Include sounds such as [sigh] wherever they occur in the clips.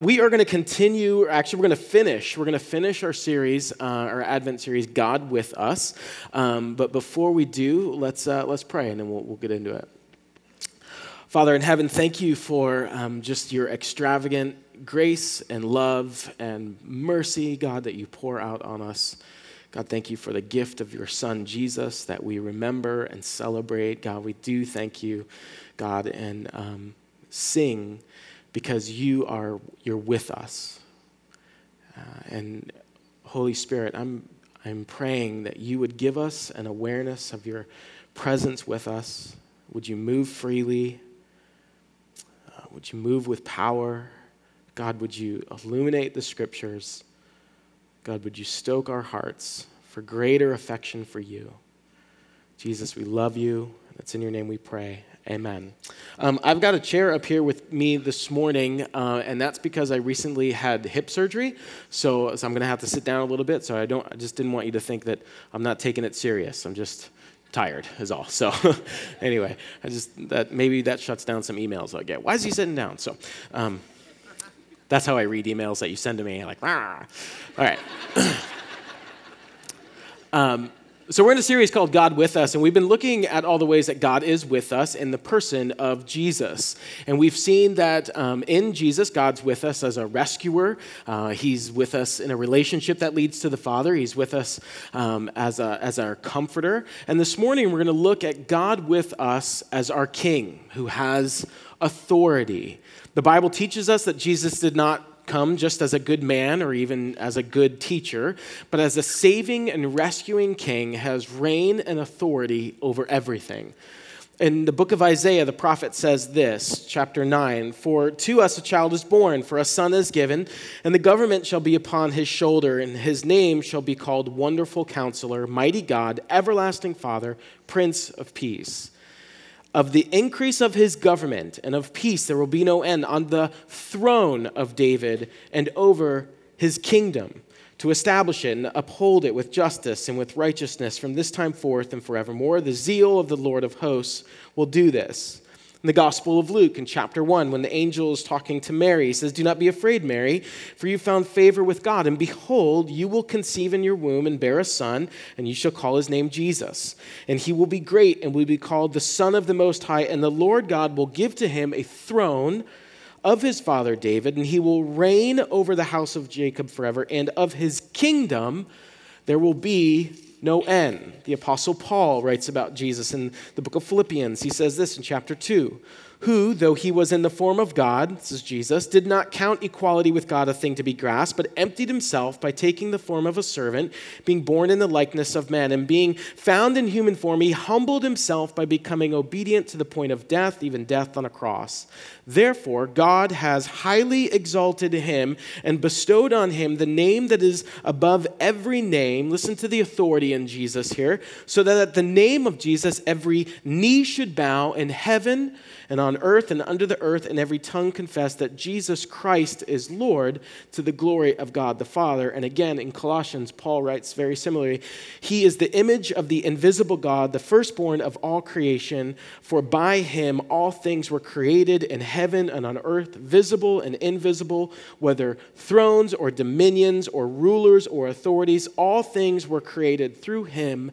We are going to continue, or actually, we're going to finish. We're going to finish our series, uh, our Advent series, God with Us. Um, but before we do, let's, uh, let's pray and then we'll, we'll get into it. Father in heaven, thank you for um, just your extravagant grace and love and mercy, God, that you pour out on us. God, thank you for the gift of your Son, Jesus, that we remember and celebrate. God, we do thank you, God, and um, sing because you are you're with us. Uh, and Holy Spirit, I'm I'm praying that you would give us an awareness of your presence with us. Would you move freely? Uh, would you move with power? God, would you illuminate the scriptures? God, would you stoke our hearts for greater affection for you? Jesus, we love you. It's in your name we pray. Amen. Um, I've got a chair up here with me this morning, uh, and that's because I recently had hip surgery. So, so I'm going to have to sit down a little bit. So I don't. I just didn't want you to think that I'm not taking it serious. I'm just tired, is all. So [laughs] anyway, I just that maybe that shuts down some emails I get. Why is he sitting down? So. Um, that's how I read emails that you send to me. Like, Rah. all right. [coughs] um, so, we're in a series called God with Us, and we've been looking at all the ways that God is with us in the person of Jesus. And we've seen that um, in Jesus, God's with us as a rescuer. Uh, he's with us in a relationship that leads to the Father. He's with us um, as, a, as our comforter. And this morning, we're going to look at God with us as our King who has authority. The Bible teaches us that Jesus did not come just as a good man or even as a good teacher, but as a saving and rescuing king has reign and authority over everything. In the book of Isaiah, the prophet says this, chapter 9 For to us a child is born, for a son is given, and the government shall be upon his shoulder, and his name shall be called Wonderful Counselor, Mighty God, Everlasting Father, Prince of Peace. Of the increase of his government and of peace, there will be no end on the throne of David and over his kingdom, to establish it and uphold it with justice and with righteousness from this time forth and forevermore. The zeal of the Lord of hosts will do this. In the Gospel of Luke, in chapter 1, when the angel is talking to Mary, he says, Do not be afraid, Mary, for you found favor with God. And behold, you will conceive in your womb and bear a son, and you shall call his name Jesus. And he will be great and will be called the Son of the Most High. And the Lord God will give to him a throne of his father David, and he will reign over the house of Jacob forever. And of his kingdom there will be no end. The Apostle Paul writes about Jesus in the book of Philippians. He says this in chapter 2 who, though he was in the form of God, this is Jesus, did not count equality with God a thing to be grasped, but emptied himself by taking the form of a servant, being born in the likeness of men, and being found in human form, he humbled himself by becoming obedient to the point of death, even death on a cross. Therefore, God has highly exalted him and bestowed on him the name that is above every name. Listen to the authority in Jesus here, so that at the name of Jesus, every knee should bow in heaven and on earth and under the earth, and every tongue confess that Jesus Christ is Lord to the glory of God the Father. And again, in Colossians, Paul writes very similarly He is the image of the invisible God, the firstborn of all creation, for by him all things were created in heaven and on earth, visible and invisible, whether thrones or dominions or rulers or authorities, all things were created through him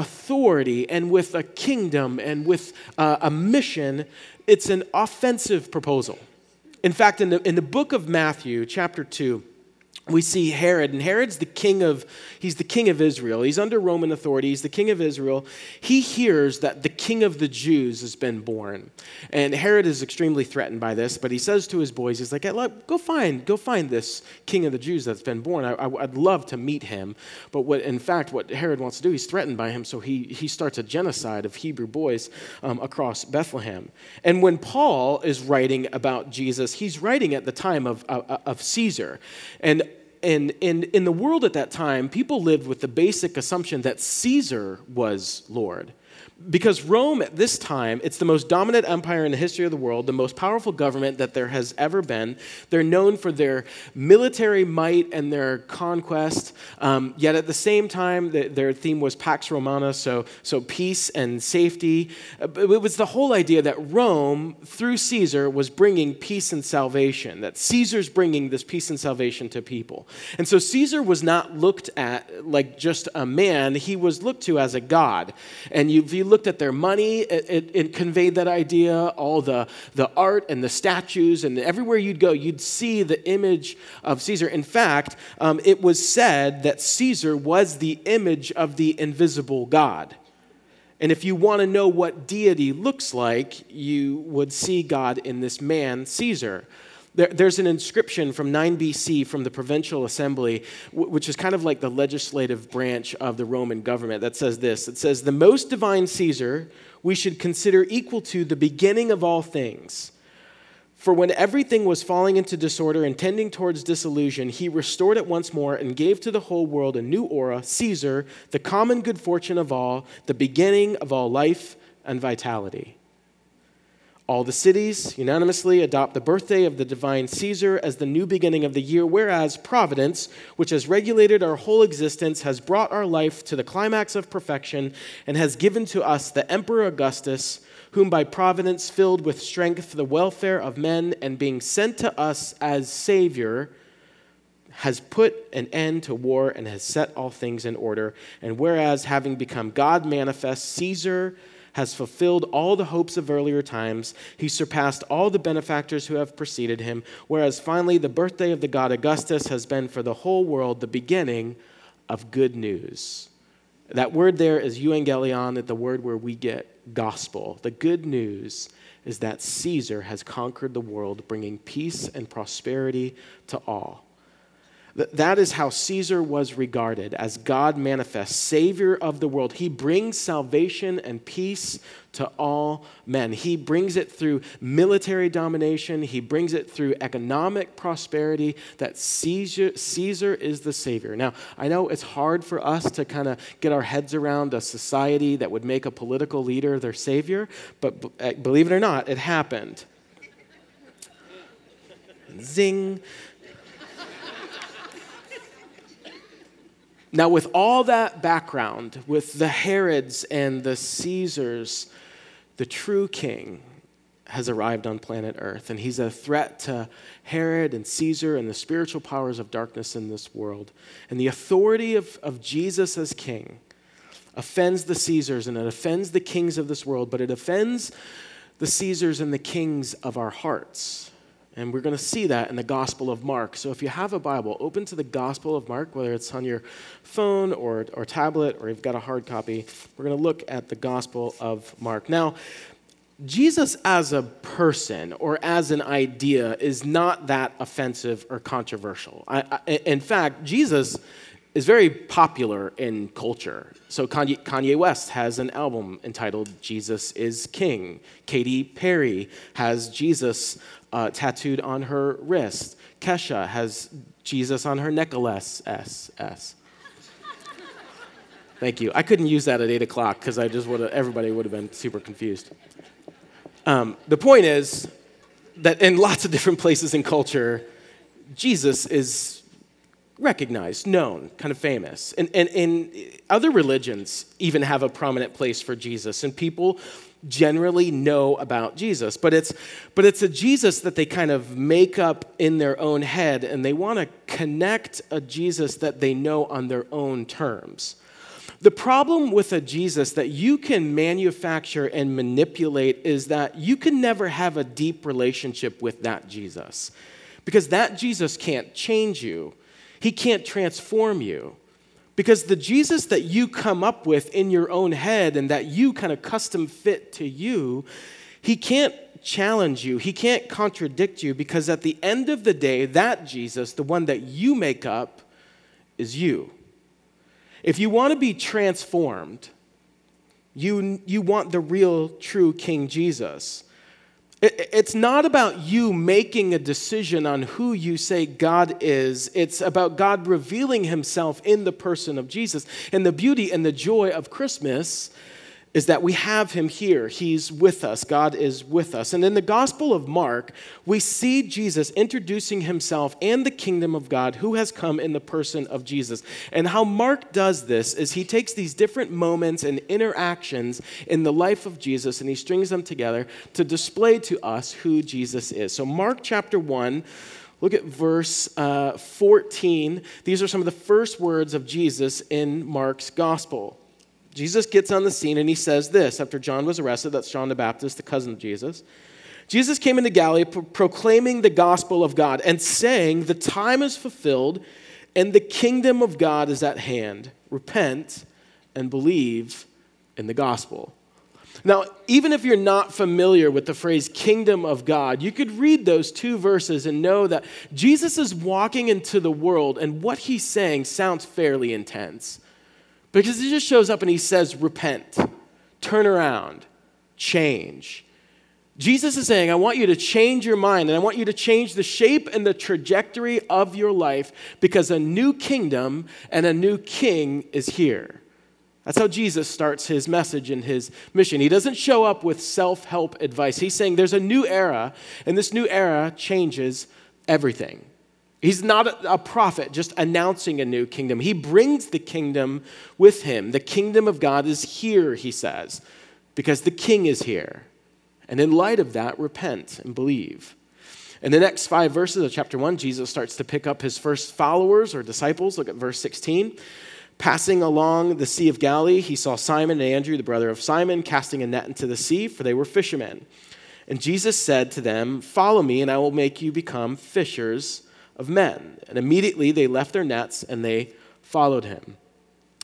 authority and with a kingdom and with uh, a mission, it's an offensive proposal. In fact, in the, in the book of Matthew, chapter 2, we see Herod, and Herod's the king of, he's the king of Israel. He's under Roman authority. He's the king of Israel. He hears that the king of the Jews has been born. And Herod is extremely threatened by this, but he says to his boys, he's like, go find, go find this king of the Jews that's been born. I, would love to meet him. But what, in fact, what Herod wants to do, he's threatened by him, so he, he starts a genocide of Hebrew boys um, across Bethlehem. And when Paul is writing about Jesus, he's writing at the time of, of, of Caesar. And and, and in the world at that time, people lived with the basic assumption that Caesar was Lord. Because Rome at this time, it's the most dominant empire in the history of the world, the most powerful government that there has ever been. They're known for their military might and their conquest. Um, yet at the same time, the, their theme was Pax Romana, so, so peace and safety. Uh, it was the whole idea that Rome, through Caesar, was bringing peace and salvation, that Caesar's bringing this peace and salvation to people. And so Caesar was not looked at like just a man, he was looked to as a god. And you, if you looked at their money, it, it, it, conveyed that idea. All the, the art and the statues, and everywhere you'd go, you'd see the image of Caesar. In fact, um, it was said that Caesar was the image of the invisible God. And if you want to know what deity looks like, you would see God in this man, Caesar. There, there's an inscription from 9 BC from the provincial assembly, which is kind of like the legislative branch of the Roman government, that says this It says, The most divine Caesar we should consider equal to the beginning of all things. For when everything was falling into disorder and tending towards dissolution, he restored it once more and gave to the whole world a new aura, Caesar, the common good fortune of all, the beginning of all life and vitality. All the cities unanimously adopt the birthday of the divine Caesar as the new beginning of the year, whereas Providence, which has regulated our whole existence, has brought our life to the climax of perfection and has given to us the Emperor Augustus, whom by Providence filled with strength for the welfare of men and being sent to us as Savior, has put an end to war and has set all things in order. And whereas, having become God manifest, Caesar has fulfilled all the hopes of earlier times. He surpassed all the benefactors who have preceded him, whereas finally the birthday of the god Augustus has been for the whole world the beginning of good news. That word there is euangelion, that the word where we get gospel. The good news is that Caesar has conquered the world, bringing peace and prosperity to all. That is how Caesar was regarded as God manifest, Savior of the world. He brings salvation and peace to all men. He brings it through military domination, he brings it through economic prosperity. That Caesar, Caesar is the Savior. Now, I know it's hard for us to kind of get our heads around a society that would make a political leader their Savior, but eh, believe it or not, it happened. Zing. Now, with all that background, with the Herods and the Caesars, the true king has arrived on planet Earth, and he's a threat to Herod and Caesar and the spiritual powers of darkness in this world. And the authority of, of Jesus as king offends the Caesars and it offends the kings of this world, but it offends the Caesars and the kings of our hearts. And we're going to see that in the Gospel of Mark. So if you have a Bible, open to the Gospel of Mark, whether it's on your phone or, or tablet or you've got a hard copy. We're going to look at the Gospel of Mark. Now, Jesus as a person or as an idea is not that offensive or controversial. I, I, in fact, Jesus is very popular in culture. So Kanye, Kanye, West has an album entitled Jesus is King. Katy Perry has Jesus uh, tattooed on her wrist. Kesha has Jesus on her necklace. S S. Thank you. I couldn't use that at eight o'clock because I just would everybody would have been super confused. Um, the point is that in lots of different places in culture, Jesus is recognized, known, kind of famous. And, and, and other religions even have a prominent place for Jesus. And people generally know about Jesus. But it's, but it's a Jesus that they kind of make up in their own head, and they want to connect a Jesus that they know on their own terms. The problem with a Jesus that you can manufacture and manipulate is that you can never have a deep relationship with that Jesus. Because that Jesus can't change you, he can't transform you. Because the Jesus that you come up with in your own head and that you kind of custom fit to you, he can't challenge you. He can't contradict you because at the end of the day, that Jesus, the one that you make up, is you. If you want to be transformed, you, you want the real, true King Jesus. It's not about you making a decision on who you say God is. It's about God revealing himself in the person of Jesus. And the beauty and the joy of Christmas is that we have him here. He's with us. God is with us. And in the Gospel of Mark, we see Jesus introducing himself and the kingdom of God who has come in the person of Jesus. And how Mark does this is he takes these different moments and interactions in the life of Jesus and he strings them together to display to us who Jesus is. So, Mark chapter 1. Look at verse uh, 14. These are some of the first words of Jesus in Mark's gospel. Jesus gets on the scene and he says this after John was arrested. That's John the Baptist, the cousin of Jesus. Jesus came into Galilee pro- proclaiming the gospel of God and saying, The time is fulfilled and the kingdom of God is at hand. Repent and believe in the gospel. Now, even if you're not familiar with the phrase kingdom of God, you could read those two verses and know that Jesus is walking into the world, and what he's saying sounds fairly intense. Because he just shows up and he says, Repent, turn around, change. Jesus is saying, I want you to change your mind and I want you to change the shape and the trajectory of your life because a new kingdom and a new king is here. That's how Jesus starts his message and his mission. He doesn't show up with self help advice. He's saying there's a new era, and this new era changes everything. He's not a prophet just announcing a new kingdom. He brings the kingdom with him. The kingdom of God is here, he says, because the king is here. And in light of that, repent and believe. In the next five verses of chapter one, Jesus starts to pick up his first followers or disciples. Look at verse 16. Passing along the Sea of Galilee, he saw Simon and Andrew, the brother of Simon, casting a net into the sea, for they were fishermen. And Jesus said to them, Follow me, and I will make you become fishers of men. And immediately they left their nets and they followed him.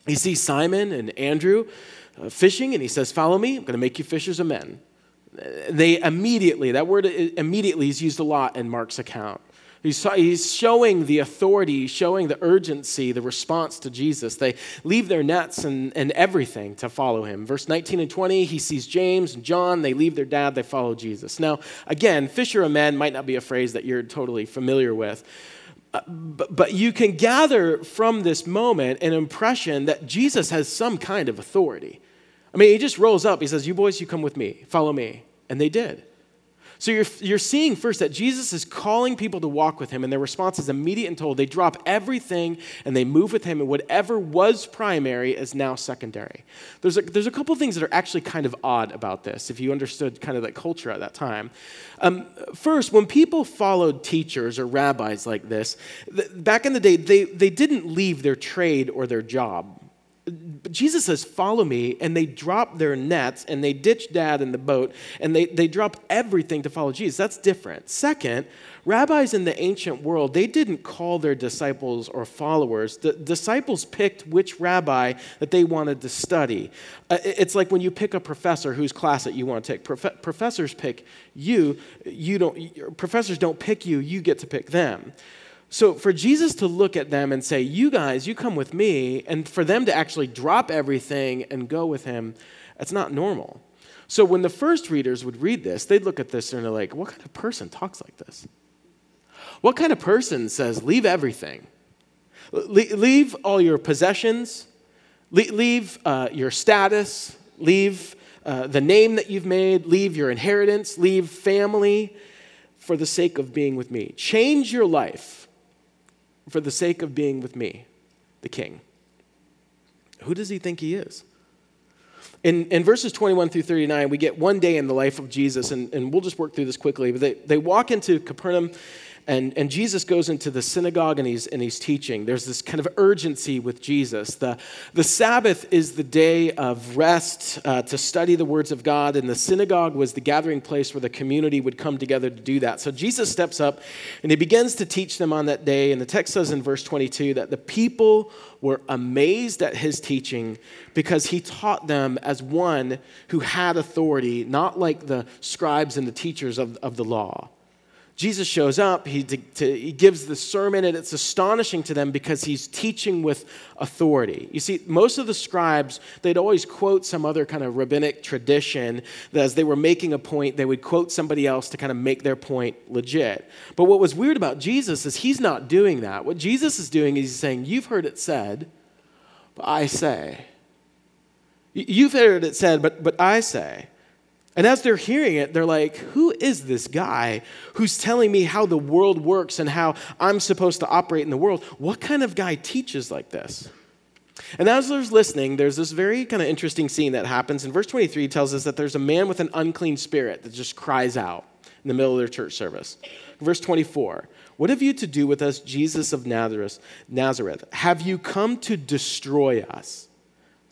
He sees Simon and Andrew uh, fishing, and he says, Follow me, I'm going to make you fishers of men. They immediately, that word immediately is used a lot in Mark's account. He's, he's showing the authority, showing the urgency, the response to Jesus. They leave their nets and, and everything to follow him. Verse 19 and 20, he sees James and John. They leave their dad, they follow Jesus. Now, again, fisher of men might not be a phrase that you're totally familiar with. Uh, but, but you can gather from this moment an impression that Jesus has some kind of authority. I mean, he just rolls up. He says, You boys, you come with me, follow me. And they did. So you're, you're seeing first that Jesus is calling people to walk with him, and their response is immediate and told. They drop everything and they move with him, and whatever was primary is now secondary. There's a, there's a couple things that are actually kind of odd about this, if you understood kind of that culture at that time. Um, first, when people followed teachers or rabbis like this, th- back in the day, they, they didn't leave their trade or their job Jesus says, Follow me. And they drop their nets and they ditch dad in the boat and they, they drop everything to follow Jesus. That's different. Second, rabbis in the ancient world, they didn't call their disciples or followers. The disciples picked which rabbi that they wanted to study. Uh, it's like when you pick a professor whose class that you want to take. Prof- professors pick you. You don't, professors don't pick you, you get to pick them. So for Jesus to look at them and say, You guys, you come with me, and for them to actually drop everything and go with him, that's not normal. So when the first readers would read this, they'd look at this and they're like, What kind of person talks like this? What kind of person says, Leave everything? leave all your possessions, leave uh, your status, leave uh, the name that you've made, leave your inheritance, leave family for the sake of being with me. Change your life for the sake of being with me, the king. Who does he think he is? In, in verses 21 through 39, we get one day in the life of Jesus, and, and we'll just work through this quickly. But they, they walk into Capernaum and, and Jesus goes into the synagogue and he's, and he's teaching. There's this kind of urgency with Jesus. The, the Sabbath is the day of rest uh, to study the words of God, and the synagogue was the gathering place where the community would come together to do that. So Jesus steps up and he begins to teach them on that day. And the text says in verse 22 that the people were amazed at his teaching because he taught them as one who had authority, not like the scribes and the teachers of, of the law. Jesus shows up, he, to, to, he gives the sermon, and it's astonishing to them because he's teaching with authority. You see, most of the scribes, they'd always quote some other kind of rabbinic tradition that as they were making a point, they would quote somebody else to kind of make their point legit. But what was weird about Jesus is he's not doing that. What Jesus is doing is he's saying, You've heard it said, but I say. You've heard it said, but, but I say. And as they're hearing it, they're like, Who is this guy who's telling me how the world works and how I'm supposed to operate in the world? What kind of guy teaches like this? And as there's listening, there's this very kind of interesting scene that happens. In verse 23, tells us that there's a man with an unclean spirit that just cries out in the middle of their church service. Verse 24, What have you to do with us, Jesus of Nazareth? Nazareth? Have you come to destroy us?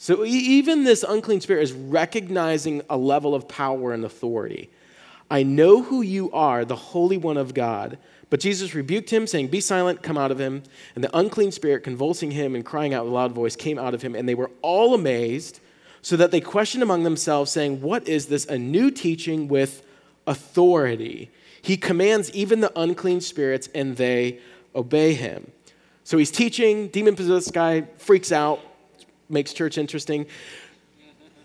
So even this unclean spirit is recognizing a level of power and authority. I know who you are, the Holy One of God. But Jesus rebuked him, saying, Be silent, come out of him. And the unclean spirit, convulsing him and crying out with a loud voice, came out of him. And they were all amazed, so that they questioned among themselves, saying, What is this? A new teaching with authority. He commands even the unclean spirits, and they obey him. So he's teaching, demon possessed guy freaks out, makes church interesting.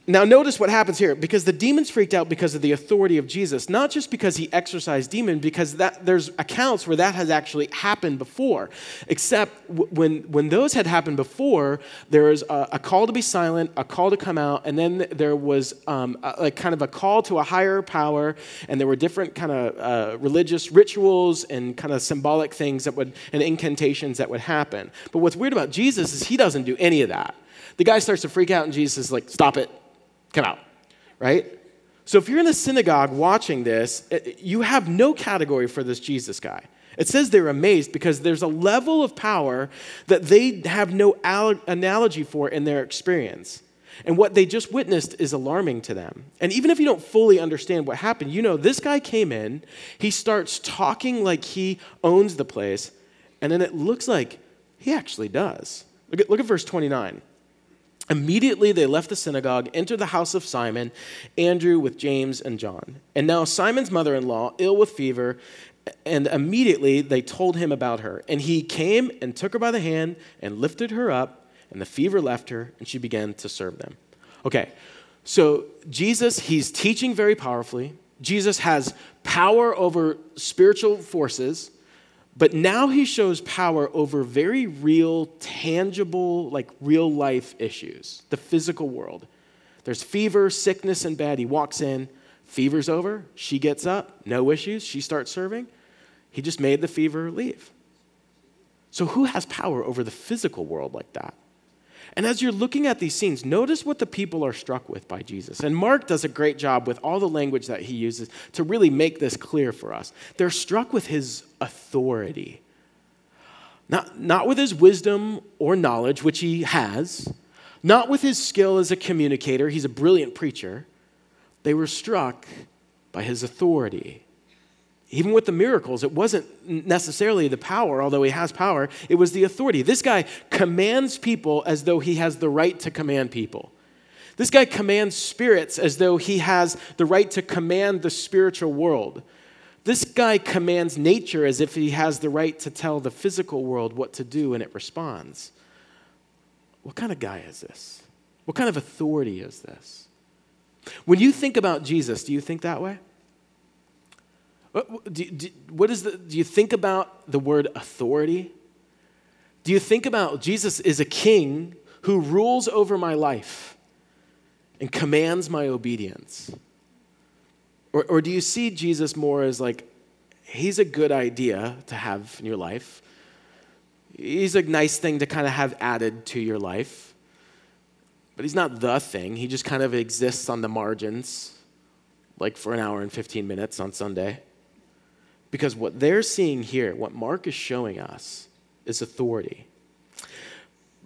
Now, notice what happens here because the demons freaked out because of the authority of Jesus, not just because he exorcised demon, because that, there's accounts where that has actually happened before. Except w- when, when those had happened before, there was a, a, call to be silent, a call to come out, and then there was um, a, like kind of a call to a higher power, and there were different kind of uh, religious rituals and kind of symbolic things that would, and incantations that would happen. But what's weird about Jesus is he doesn't do any of that. The guy starts to freak out, and Jesus is like, Stop it, come out, right? So if you're in the synagogue watching this, eh, you have no category for this Jesus guy. It says they're amazed because there's a level of power that they have no analogy for in their experience. And what they just witnessed is alarming to them. And even if you don't fully understand what happened, you know this guy came in, he starts talking like he owns the place, and then it looks like he actually does. Look at, look at verse 29. Immediately they left the synagogue, entered the house of Simon, Andrew with James and John. And now Simon's mother in law, ill with fever, and immediately they told him about her. And he came and took her by the hand and lifted her up, and the fever left her, and she began to serve them. Okay, so Jesus, he's teaching very powerfully. Jesus has power over spiritual forces. But now he shows power over very real, tangible, like real life issues, the physical world. There's fever, sickness, and bad. He walks in, fever's over, she gets up, no issues, she starts serving. He just made the fever leave. So, who has power over the physical world like that? And as you're looking at these scenes, notice what the people are struck with by Jesus. And Mark does a great job with all the language that he uses to really make this clear for us. They're struck with his authority. Not, not with his wisdom or knowledge, which he has, not with his skill as a communicator, he's a brilliant preacher. They were struck by his authority even with the miracles, it wasn't necessarily the power, although he has power, it was the authority. This guy commands people as though he has the right to command people. This guy commands spirits as though he has the right to command the spiritual world. This guy commands nature as if he has the right to tell the physical world what to do and it responds. What kind of guy is this? What kind of authority is this? When you think about Jesus, do you think that way? Do, do, what is the, do you think about the word authority? Do you think about Jesus is a king who rules over my life and commands my obedience? Or, or do you see Jesus more as like, he's a good idea to have in your life? He's a nice thing to kind of have added to your life. But he's not the thing. He just kind of exists on the margins, like for an hour and 15 minutes on Sunday. Because what they're seeing here, what Mark is showing us, is authority.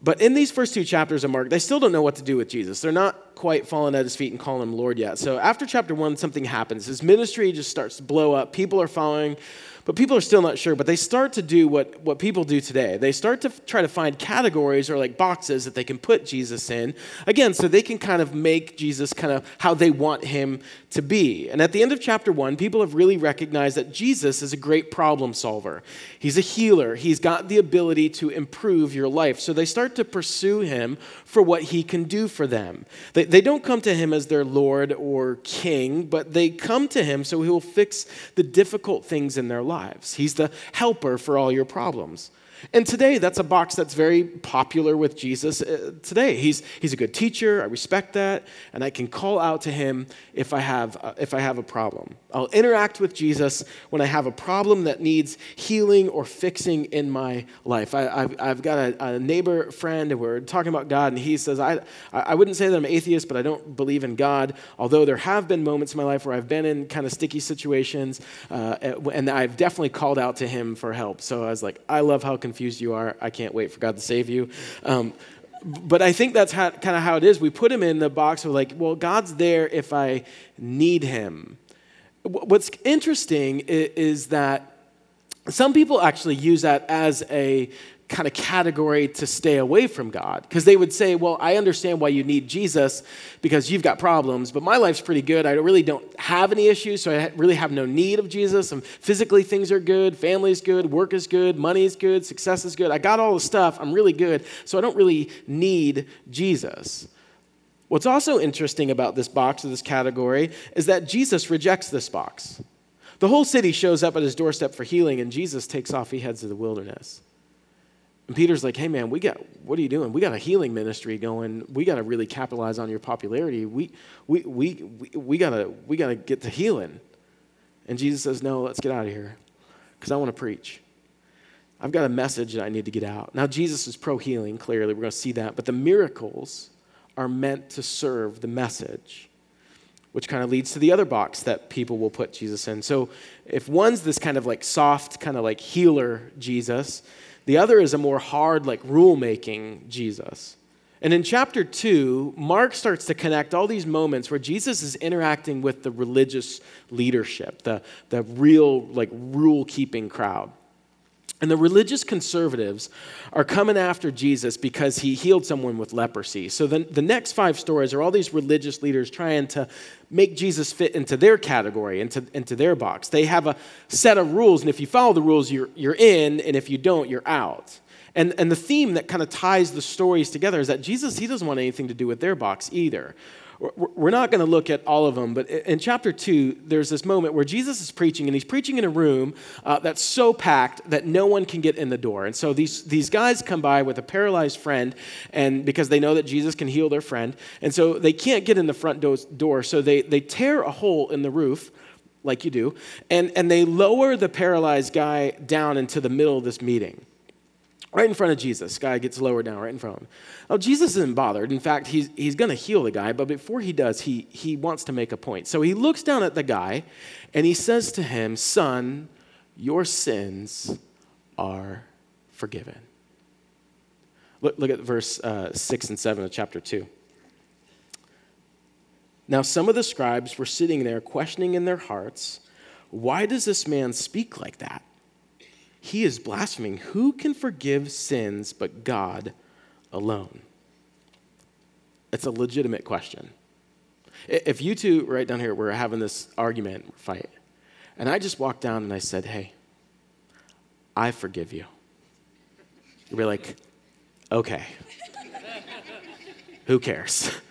But in these first two chapters of Mark, they still don't know what to do with Jesus. They're not quite falling at his feet and calling him Lord yet. So after chapter one, something happens. His ministry just starts to blow up. People are following. But people are still not sure, but they start to do what, what people do today. They start to f- try to find categories or like boxes that they can put Jesus in, again, so they can kind of make Jesus kind of how they want him to be. And at the end of chapter one, people have really recognized that Jesus is a great problem solver. He's a healer, he's got the ability to improve your life. So they start to pursue him for what he can do for them. They, they don't come to him as their Lord or King, but they come to him so he will fix the difficult things in their life lives. He's the helper for all your problems. And today, that's a box that's very popular with Jesus uh, today. He's, he's a good teacher. I respect that. And I can call out to him if I, have, uh, if I have a problem. I'll interact with Jesus when I have a problem that needs healing or fixing in my life. I, have I've got a, a, neighbor friend, and we're talking about God, and he says, I, I wouldn't say that I'm atheist, but I don't believe in God. Although there have been moments in my life where I've been in kind of sticky situations, uh, and I've definitely called out to him for help. So I was like, I love how confused you are. I can't wait for God to save you. Um, but I think that's kind of how it is. We put him in the box of like, well, God's there if I need him. What's interesting is that some people actually use that as a kind of category to stay away from God. Because they would say, Well, I understand why you need Jesus because you've got problems, but my life's pretty good. I really don't have any issues, so I really have no need of Jesus. And physically, things are good, family's good, work is good, money's good, success is good. I got all the stuff, I'm really good, so I don't really need Jesus. What's also interesting about this box or this category is that Jesus rejects this box. The whole city shows up at his doorstep for healing, and Jesus takes off. He heads to the wilderness. And Peter's like, hey, man, we got, what are you doing? We got a healing ministry going. We got to really capitalize on your popularity. We, we, we, we, we got to we gotta get to healing. And Jesus says, no, let's get out of here because I want to preach. I've got a message that I need to get out. Now, Jesus is pro healing, clearly. We're going to see that. But the miracles are meant to serve the message, which kind of leads to the other box that people will put Jesus in. So, if one's this kind of like soft, kind of like healer Jesus, the other is a more hard, like rule making Jesus. And in chapter two, Mark starts to connect all these moments where Jesus is interacting with the religious leadership, the, the real, like, rule keeping crowd. And the religious conservatives are coming after Jesus because he healed someone with leprosy. So the, the next five stories are all these religious leaders trying to make Jesus fit into their category, into, into their box. They have a set of rules, and if you follow the rules, you're, you're in, and if you don't, you're out. And, and the theme that kind of ties the stories together is that Jesus, he doesn't want anything to do with their box either. We're not going to look at all of them, but in chapter two, there's this moment where Jesus is preaching, and he's preaching in a room uh, that's so packed that no one can get in the door. And so these, these guys come by with a paralyzed friend, and because they know that Jesus can heal their friend, and so they can't get in the front door, so they, they tear a hole in the roof like you do, and, and they lower the paralyzed guy down into the middle of this meeting right in front of Jesus. Guy gets lowered down right in front of him. Now, Jesus isn't bothered. In fact, he's, he's going to heal the guy, but before he does, he, he wants to make a point. So he looks down at the guy and he says to him, Son, your sins are forgiven. Look, look at verse uh, 6 and 7 of chapter 2. Now, some of the scribes were sitting there questioning in their hearts, Why does this man speak like that? He is blaspheming. Who can forgive sins but God alone? It's a legitimate question. If you two right down here were having this argument, fight, and I just walked down and I said, Hey, I forgive you. You'd be like, Okay. Who cares? [laughs]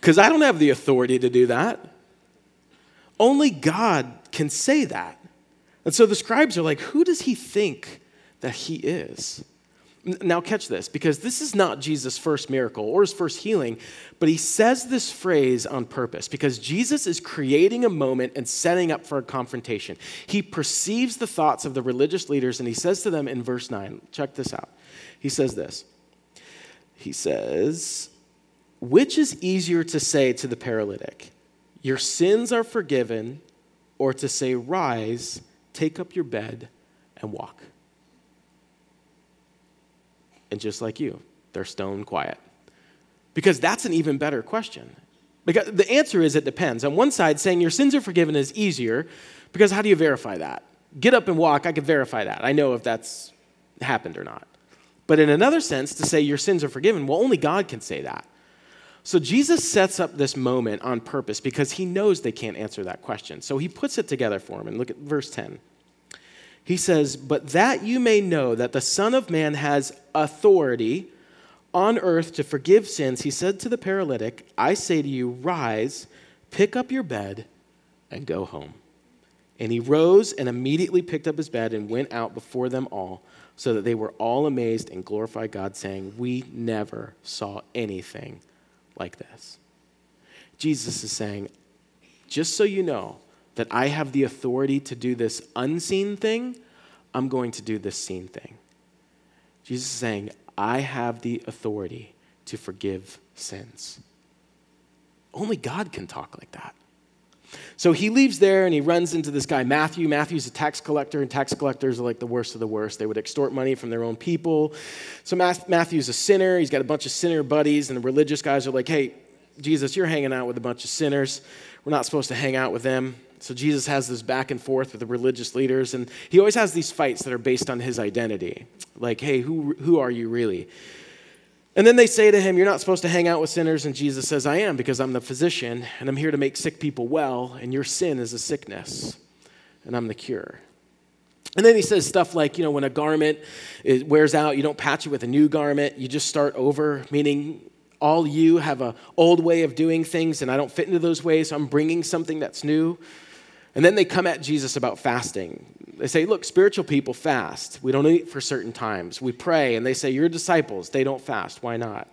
Because I don't have the authority to do that. Only God can say that. And so the scribes are like, who does he think that he is? Now, catch this, because this is not Jesus' first miracle or his first healing, but he says this phrase on purpose because Jesus is creating a moment and setting up for a confrontation. He perceives the thoughts of the religious leaders and he says to them in verse 9, check this out. He says this He says, Which is easier to say to the paralytic, Your sins are forgiven, or to say, Rise? Take up your bed and walk. And just like you, they're stone quiet. Because that's an even better question. Because the answer is it depends. On one side, saying your sins are forgiven is easier, because how do you verify that? get up and walk, I can verify that. I know if that's happened or not. But in another sense, to say your sins are forgiven, well, only God can say that. So Jesus sets up this moment on purpose because he knows they can't answer that question. So he puts it together for them. And look at verse 10. He says, But that you may know that the Son of Man has authority on earth to forgive sins, he said to the paralytic, I say to you, rise, pick up your bed, and go home. And he rose and immediately picked up his bed and went out before them all, so that they were all amazed and glorified God, saying, We never saw anything like this. Jesus is saying, just so you know that I have the authority to do this unseen thing, I'm going to do this seen thing. Jesus is saying, I have the authority to forgive sins. Only God can talk like that. So he leaves there and he runs into this guy, Matthew. Matthew's a tax collector, and tax collectors are like the worst of the worst. They would extort money from their own people. So Matthew's a sinner. He's got a bunch of sinner buddies, and the religious guys are like, hey, Jesus, you're hanging out with a bunch of sinners. We're not supposed to hang out with them. So Jesus has this back and forth with the religious leaders, and he always has these fights that are based on his identity. Like, hey, who, who are you really? And then they say to him, You're not supposed to hang out with sinners. And Jesus says, I am because I'm the physician and I'm here to make sick people well, and your sin is a sickness, and I'm the cure. And then he says stuff like, you know, when a garment wears out, you don't patch it with a new garment, you just start over, meaning all you have an old way of doing things, and I don't fit into those ways, so I'm bringing something that's new. And then they come at Jesus about fasting. They say, Look, spiritual people fast. We don't eat for certain times. We pray. And they say, You're disciples. They don't fast. Why not?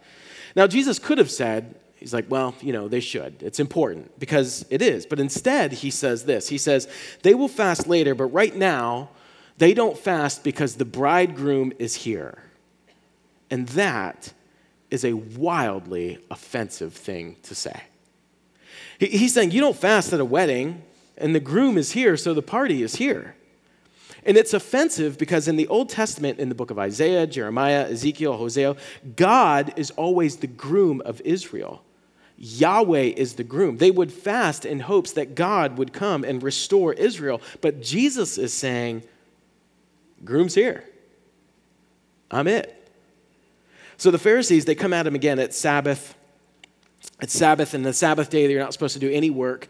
Now, Jesus could have said, He's like, Well, you know, they should. It's important because it is. But instead, he says this He says, They will fast later, but right now, they don't fast because the bridegroom is here. And that is a wildly offensive thing to say. He's saying, You don't fast at a wedding and the groom is here, so the party is here. And it's offensive because in the Old Testament, in the book of Isaiah, Jeremiah, Ezekiel, Hosea, God is always the groom of Israel. Yahweh is the groom. They would fast in hopes that God would come and restore Israel. But Jesus is saying, Groom's here. I'm it. So the Pharisees, they come at him again at Sabbath. It's Sabbath, and the Sabbath day, you're not supposed to do any work.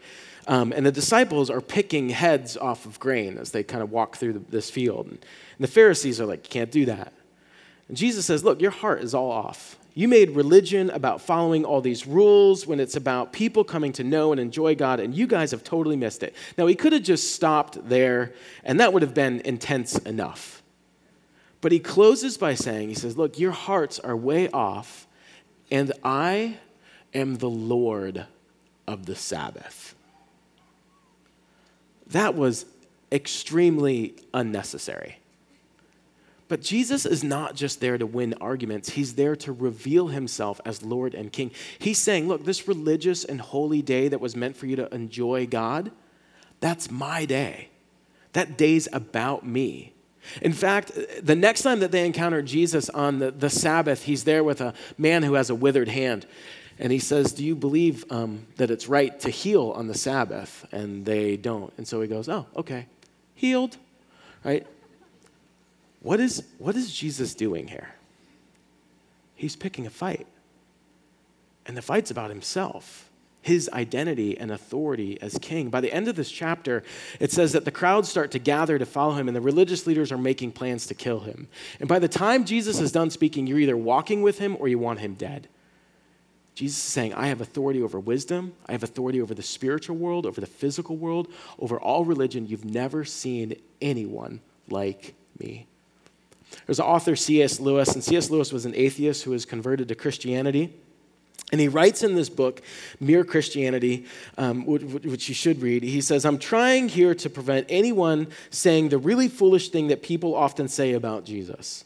Um, and the disciples are picking heads off of grain as they kind of walk through the, this field. And, the Pharisees are like, You can't do that. And Jesus says, Look, your heart is all off. You made religion about following all these rules when it's about people coming to know and enjoy God, and you guys have totally missed it. Now, he could have just stopped there, and that would have been intense enough. But he closes by saying, He says, Look, your hearts are way off, and I am the Lord of the Sabbath. That was extremely unnecessary. But Jesus is not just there to win arguments, he's there to reveal himself as Lord and King. He's saying, Look, this religious and holy day that was meant for you to enjoy God, that's my day. That day's about me. In fact, the next time that they encounter Jesus on the, the Sabbath, he's there with a man who has a withered hand. And he says, Do you believe um, that it's right to heal on the Sabbath? And they don't. And so he goes, Oh, okay. Healed. Right? What is, what is Jesus doing here? He's picking a fight. And the fight's about himself, his identity and authority as king. By the end of this chapter, it says that the crowds start to gather to follow him, and the religious leaders are making plans to kill him. And by the time Jesus is done speaking, you're either walking with him or you want him dead. Jesus is saying, I have authority over wisdom. I have authority over the spiritual world, over the physical world, over all religion. You've never seen anyone like me. There's an author, C.S. Lewis, and C.S. Lewis was an atheist who was converted to Christianity. And he writes in this book, Mere Christianity, um, which you should read, he says, I'm trying here to prevent anyone saying the really foolish thing that people often say about Jesus.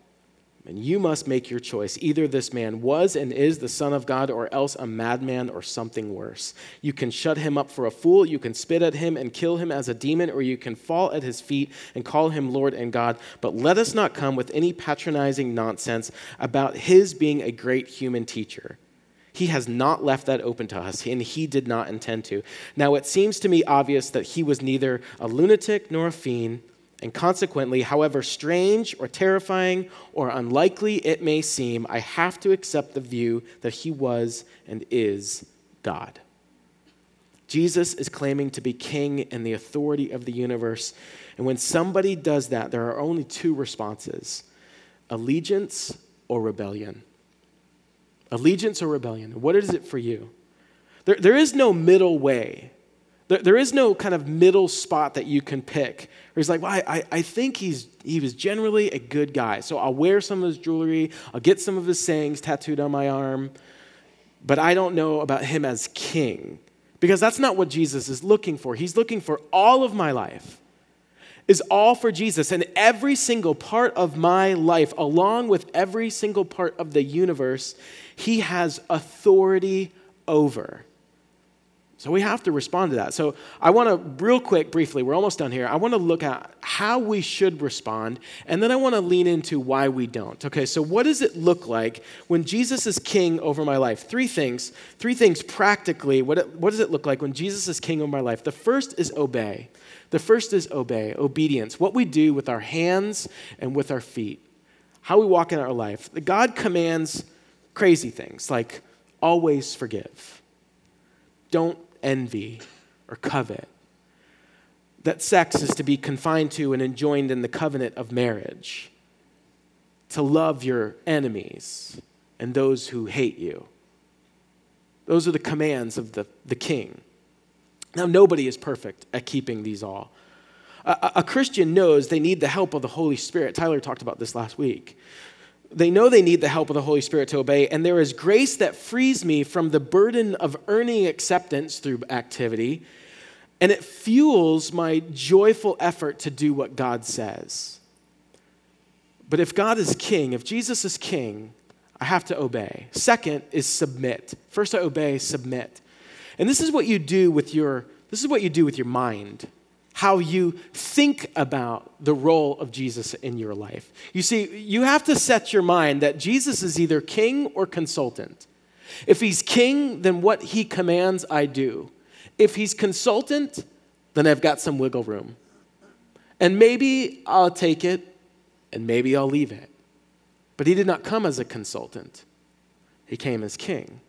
And you must make your choice. Either this man was and is the Son of God, or else a madman or something worse. You can shut him up for a fool, you can spit at him and kill him as a demon, or you can fall at his feet and call him Lord and God. But let us not come with any patronizing nonsense about his being a great human teacher. He has not left that open to us, and he did not intend to. Now, it seems to me obvious that he was neither a lunatic nor a fiend and consequently, however strange or terrifying or unlikely it may seem, I have to accept the view that he was and is God. Jesus is claiming to be king and the authority of the universe. And when somebody does that, there are only two responses allegiance or rebellion. Allegiance or rebellion. What is it for you? There, there is no middle way. There, there is no kind of middle spot that you can pick. Where he's like, well, I, I think he's, he was generally a good guy. So I'll wear some of his jewelry, I'll get some of his sayings tattooed on my arm, but I don't know about him as king. Because that's not what Jesus is looking for. He's looking for all of my life is all for Jesus. And every single part of my life, along with every single part of the universe, he has authority over. So we have to respond to that. So I want to, real quick, briefly, we're almost done here. I want to look at how we should respond, and then I want to lean into why we don't. Okay, so what does it look like when Jesus is king over my life? Three things, three things practically. What, it, what does it look like when Jesus is king over my life? The first is obey. The first is obey, obedience, what we do with our hands and with our feet, how we walk in our life. God commands crazy things like always forgive. Don't envy, or covet. That sex is to be confined to and enjoined in the covenant of marriage, to love your enemies and those who hate you. Those are the commands of the, the king. Now, nobody is perfect at keeping these all. A, a, Christian knows they need the help of the Holy Spirit. Tyler talked about this last week. They know they need the help of the Holy Spirit to obey, and there is grace that frees me from the burden of earning acceptance through activity, and it fuels my joyful effort to do what God says. But if God is king, if Jesus is king, I have to obey. Second is submit. First I obey, submit. And this is what you do with your this is what you do with your mind how you think about the role of Jesus in your life. You see, you have to set your mind that Jesus is either king or consultant. If he's king, then what he commands, I do. If he's consultant, then I've got some wiggle room. And maybe I'll take it and maybe I'll leave it. But he did not come as a consultant, he came as king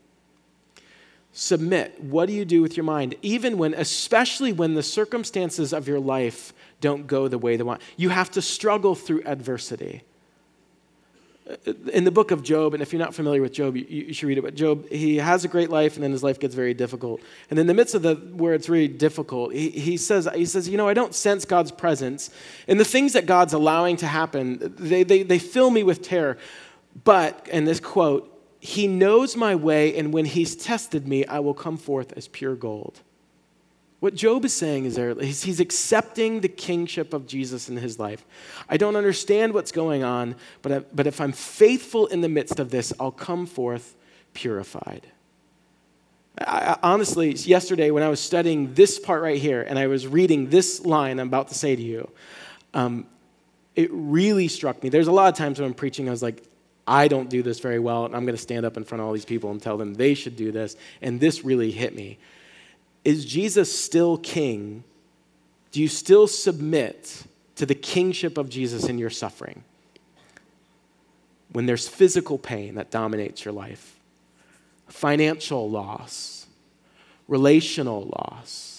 submit. What do you do with your mind? Even when, especially when the circumstances of your life don't go the way they want, you have to struggle through adversity. In the book of Job, and if you're not familiar with Job, you, you should read it. But Job, he has a great life, and then his life gets very difficult. And in the midst of the where it's really difficult, he, he says, he says, you know, I don't sense God's presence, and the things that God's allowing to happen, they, they, they fill me with terror. But, and this quote, he knows my way, and when he's tested me, I will come forth as pure gold. What Job is saying is there, he's, accepting the kingship of Jesus in his life. I don't understand what's going on, but, I, but if I'm faithful in the midst of this, I'll come forth purified. I, honestly, yesterday when I was studying this part right here and I was reading this line I'm about to say to you, um, it really struck me. There's a lot of times when I'm preaching, I was like, I don't do this very well, and I'm going to stand up in front of all these people and tell them they should do this. And this really hit me. Is Jesus still king? Do you still submit to the kingship of Jesus in your suffering? When there's physical pain that dominates your life, financial loss, relational loss,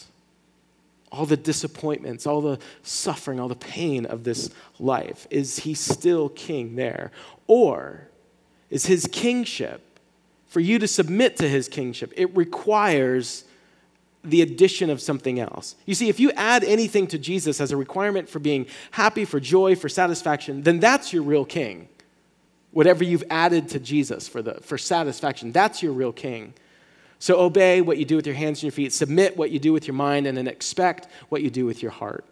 all the disappointments, all the suffering, all the pain of this life, is he still king there? Or is his kingship, for you to submit to his kingship, it requires the addition of something else. You see, if you add anything to Jesus as a requirement for being happy, for joy, for satisfaction, then that's your real king. Whatever you've added to Jesus for, the, for satisfaction, that's your real king. So obey what you do with your hands and your feet, submit what you do with your mind, and then expect what you do with your heart.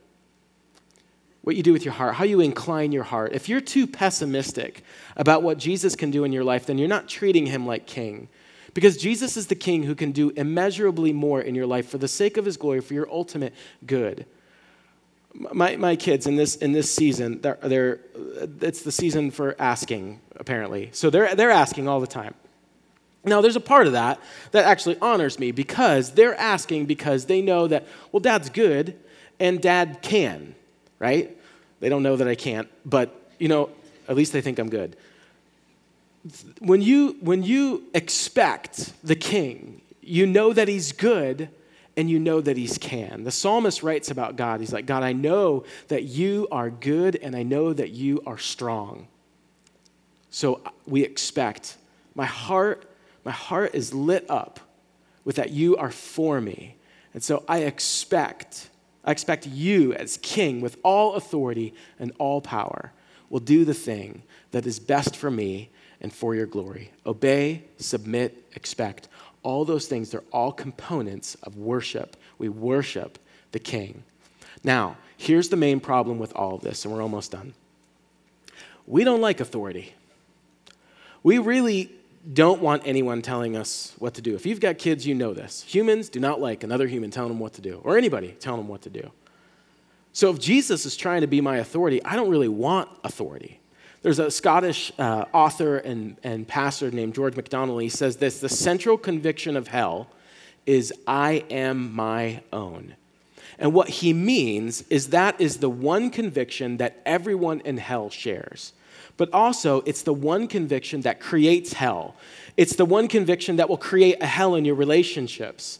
what you do with your heart, how you incline your heart. If you're too pessimistic about what Jesus can do in your life, then you're not treating him like king. Because Jesus is the king who can do immeasurably more in your life for the sake of his glory, for your ultimate good. My, my kids in this, in this season, they're, they're, it's the season for asking, apparently. So they're, they're asking all the time. Now, there's a part of that that actually honors me because they're asking because they know that, well, dad's good and dad can right? They don't know that I can't, but you know, at least they think I'm good. When you when you expect the king, you know that he's good and you know that he's can. The psalmist writes about God. He's like, God, I know that you are good and I know that you are strong. So uh, we expect. My heart, my heart is lit up with that you are for me. And so I expect I expect you, as king with all authority and all power, will do the thing that is best for me and for your glory. Obey, submit, expect. All those things, they're all components of worship. We worship the king. Now, here's the main problem with all of this, and we're almost done. We don't like authority. We really don't want anyone telling us what to do. If you've got kids, you know this. Humans do not like another human telling them what to do, or anybody telling them what to do. So if Jesus is trying to be my authority, I don't really want authority. There's a Scottish uh, author and, and pastor named George MacDonald. He says this The central conviction of hell is I am my own. And what he means is that is the one conviction that everyone in hell shares but also it's the one conviction that creates hell. It's the one conviction that will create a hell in your relationships.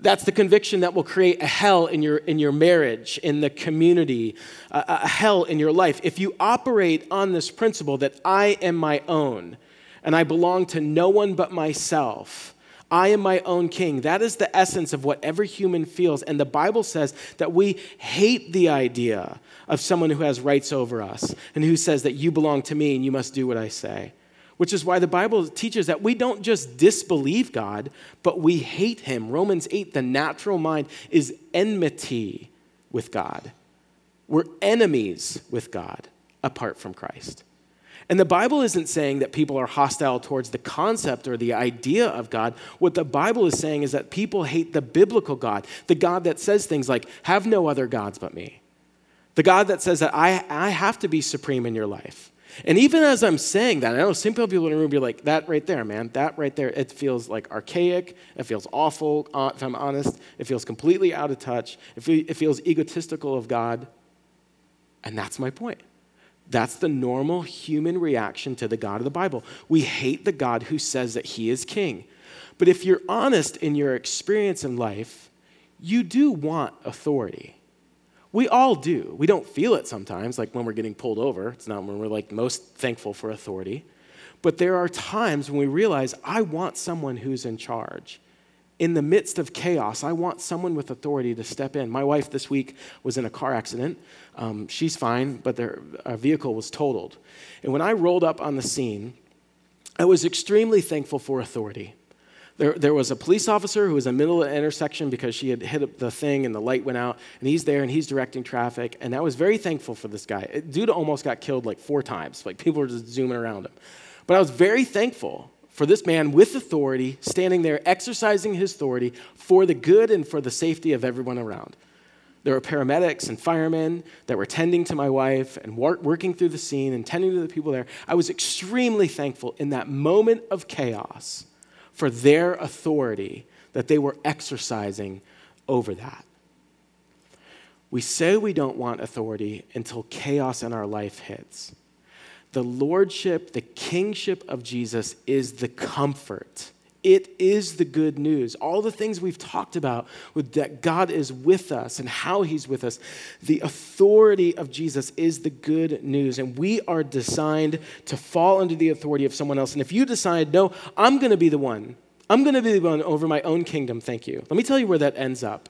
That's the conviction that will create a hell in your, in your marriage, in the community, a, a hell in your life. If you operate on this principle that I am my own and I belong to no one but myself, I am my own king. That is the essence of what every human feels. And the Bible says that we hate the idea of someone who has rights over us and who says that you belong to me and you must do what I say. Which is why the Bible teaches that we don't just disbelieve God, but we hate him. Romans 8, the natural mind is enmity with God. We're enemies with God apart from Christ. And the Bible isn't saying that people are hostile towards the concept or the idea of God. What the Bible is saying is that people hate the biblical God, the God that says things like, have no other gods but me. The God that says that I, I have to be supreme in your life. And even as I'm saying that, I know some people in the room be like, that right there, man, that right there, it feels like archaic. It feels awful, uh, if I'm honest. It feels completely out of touch. It feels egotistical of God. And that's my point. That's the normal human reaction to the God of the Bible. We hate the God who says that he is king. But if you're honest in your experience in life, you do want authority. We all do. We don't feel it sometimes, like when we're getting pulled over. It's not when we're like most thankful for authority. But there are times when we realize I want someone who's in charge in the midst of chaos, I want someone with authority to step in. My wife this week was in a car accident. Um, she's fine, but their vehicle was totaled. And when I rolled up on the scene, I was extremely thankful for authority. There, there was a police officer who was in the middle of the intersection because she had hit the thing and the light went out, and he's there and he's directing traffic. And I was very thankful for this guy. Dude almost got killed like four times. Like people were just zooming around him. But I was very thankful for this man with authority, standing there exercising his authority for the good and for the safety of everyone around. There were paramedics and firemen that were tending to my wife and working through the scene and tending to the people there. I was extremely thankful in that moment of chaos for their authority that they were exercising over that. We say we don't want authority until chaos in our life hits. The lordship, the kingship of Jesus is the comfort. It is the good news. All the things we've talked about with that God is with us and how he's with us. The authority of Jesus is the good news. And we are designed to fall under the authority of someone else. And if you decide, no, I'm going to be the one, I'm going to be the one over my own kingdom, thank you. Let me tell you where that ends up.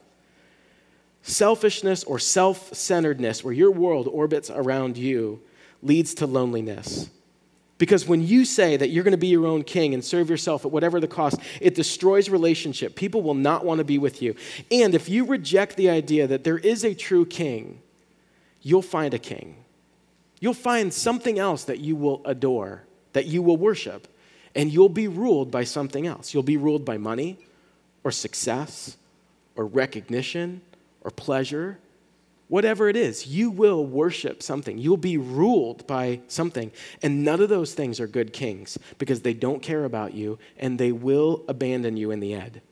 Selfishness or self centeredness, where your world orbits around you, leads to loneliness. Because when you say that you're going to be your own king and serve yourself at whatever the cost, it destroys relationship. People will not want to be with you. And if you reject the idea that there is a true king, you'll find a king. You'll find something else that you will adore, that you will worship, and you'll be ruled by something else. You'll be ruled by money or success or recognition or pleasure. Whatever it is, you will worship something. You'll be ruled by something. And none of those things are good kings because they don't care about you and they will abandon you in the end.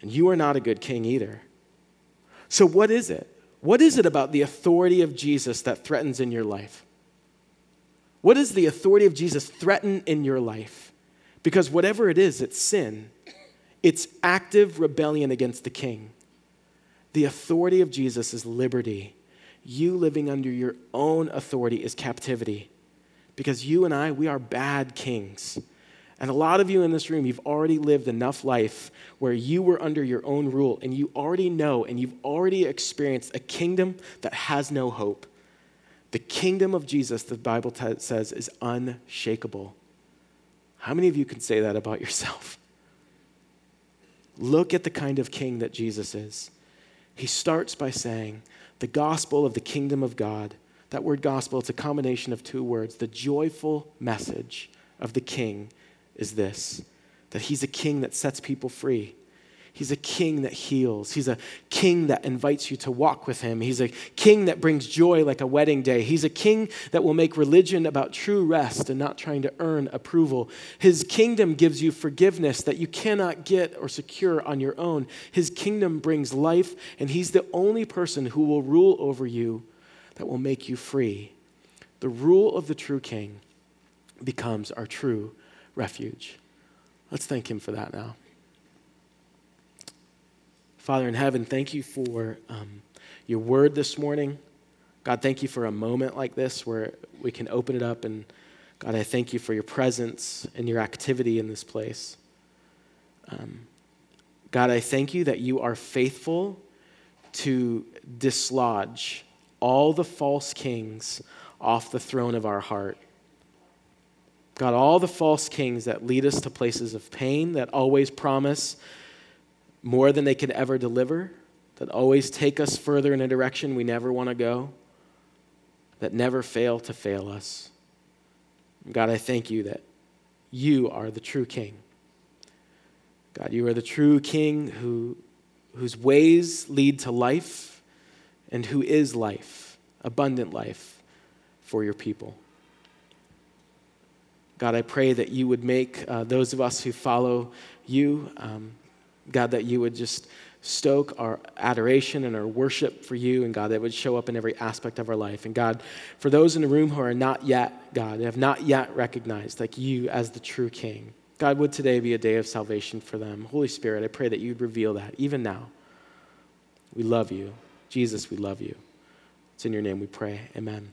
And you are not a good king either. So, what is it? What is it about the authority of Jesus that threatens in your life? What does the authority of Jesus threaten in your life? Because whatever it is, it's sin, it's active rebellion against the king. The authority of Jesus is liberty. You living under your own authority is captivity. Because you and I, we are bad kings. And a lot of you in this room, you've already lived enough life where you were under your own rule and you already know and you've already experienced a kingdom that has no hope. The kingdom of Jesus, the Bible t- says, is unshakable. How many of you can say that about yourself? [laughs] Look at the kind of king that Jesus is. He starts by saying, The gospel of the kingdom of God. That word gospel, it's a combination of two words. The joyful message of the king is this that he's a king that sets people free. He's a king that heals. He's a king that invites you to walk with him. He's a king that brings joy like a wedding day. He's a king that will make religion about true rest and not trying to earn approval. His kingdom gives you forgiveness that you cannot get or secure on your own. His kingdom brings life, and he's the only person who will rule over you that will make you free. The rule of the true king becomes our true refuge. Let's thank Him for that now. Father in heaven, thank you for um, your word this morning. God, thank you for a moment like this where we can open it up. And God, I thank you for your presence and your activity in this place. Um, God, I thank you that you are faithful to dislodge all the false kings off the throne of our heart. God, all the false kings that lead us to places of pain, that always promise more than they can ever deliver, that always take us further in a direction we never want to go, that never fail to fail us. God, I thank you that you are the true king. God, you are the true king who, whose ways lead to life and who is life, abundant life for your people. God, I pray that you would make uh, those of us who follow you, um, God, that you would just stoke our adoration and our worship for you, and God, that would show up in every aspect of our life. And God, for those in the room who are not yet, God, have not yet recognized like you as the true King, God, would today be a day of salvation for them? Holy Spirit, I pray that you'd reveal that even now. We love you. Jesus, we love you. It's in your name we pray. Amen.